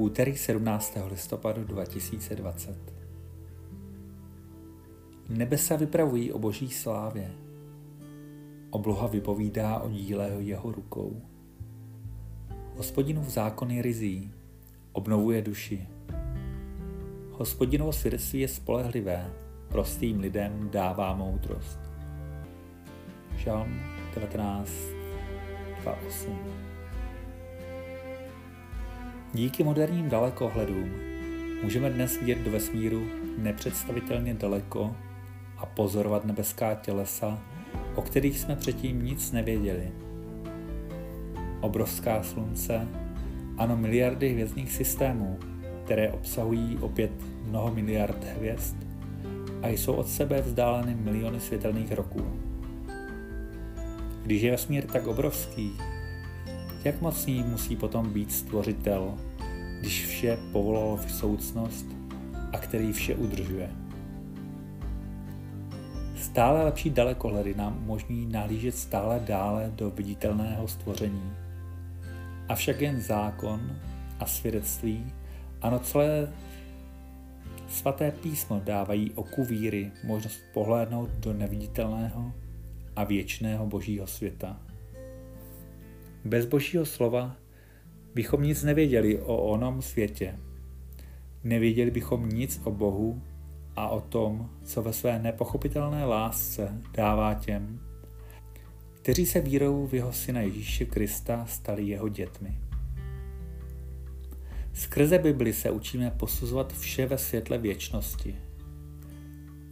Úterý 17. listopadu 2020 Nebesa vypravují o boží slávě. Obloha vypovídá o díle jeho rukou. Hospodinův zákon je rizí, obnovuje duši. Hospodinovo svědectví je spolehlivé, prostým lidem dává moudrost. Žalm 19, 2, Díky moderním dalekohledům můžeme dnes vidět do vesmíru nepředstavitelně daleko a pozorovat nebeská tělesa, o kterých jsme předtím nic nevěděli. Obrovská slunce, ano miliardy hvězdných systémů, které obsahují opět mnoho miliard hvězd a jsou od sebe vzdáleny miliony světelných roků. Když je vesmír tak obrovský, jak mocný musí potom být stvořitel, když vše povolal v soucnost a který vše udržuje. Stále lepší dalekohledy nám umožní nahlížet stále dále do viditelného stvoření. Avšak jen zákon a svědectví, ano celé svaté písmo dávají oku víry možnost pohlédnout do neviditelného a věčného božího světa. Bez božího slova bychom nic nevěděli o onom světě. Nevěděli bychom nic o Bohu a o tom, co ve své nepochopitelné lásce dává těm, kteří se vírou v jeho syna Ježíše Krista stali jeho dětmi. Skrze Bibli se učíme posuzovat vše ve světle věčnosti.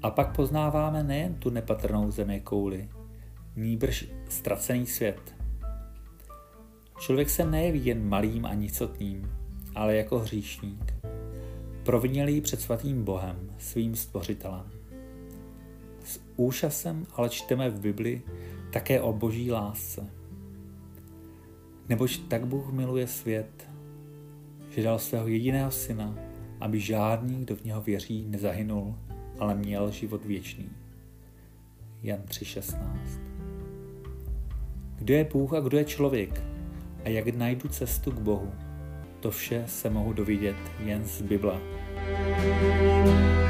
A pak poznáváme nejen tu nepatrnou zemi kouli, nýbrž ztracený svět – Člověk se nejeví jen malým a nicotným, ale jako hříšník. Provinilý před svatým Bohem, svým stvořitelem. S úžasem ale čteme v Bibli také o boží lásce. Nebož tak Bůh miluje svět, že dal svého jediného syna, aby žádný, kdo v něho věří, nezahynul, ale měl život věčný. Jan 3.16 Kdo je Bůh a kdo je člověk, a jak najdu cestu k Bohu. To vše se mohu dovědět jen z Bible. thank you